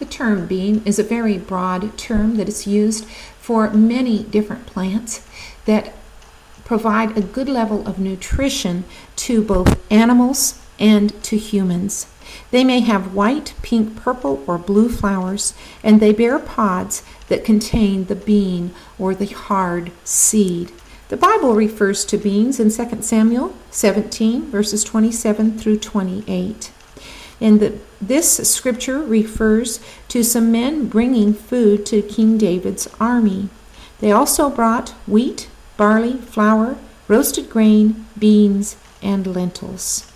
The term bean is a very broad term that is used for many different plants that provide a good level of nutrition to both animals and to humans. They may have white, pink, purple, or blue flowers, and they bear pods that contain the bean or the hard seed. The Bible refers to beans in 2 Samuel 17, verses 27 through 28. And the, this scripture refers to some men bringing food to King David's army. They also brought wheat, barley, flour, roasted grain, beans, and lentils.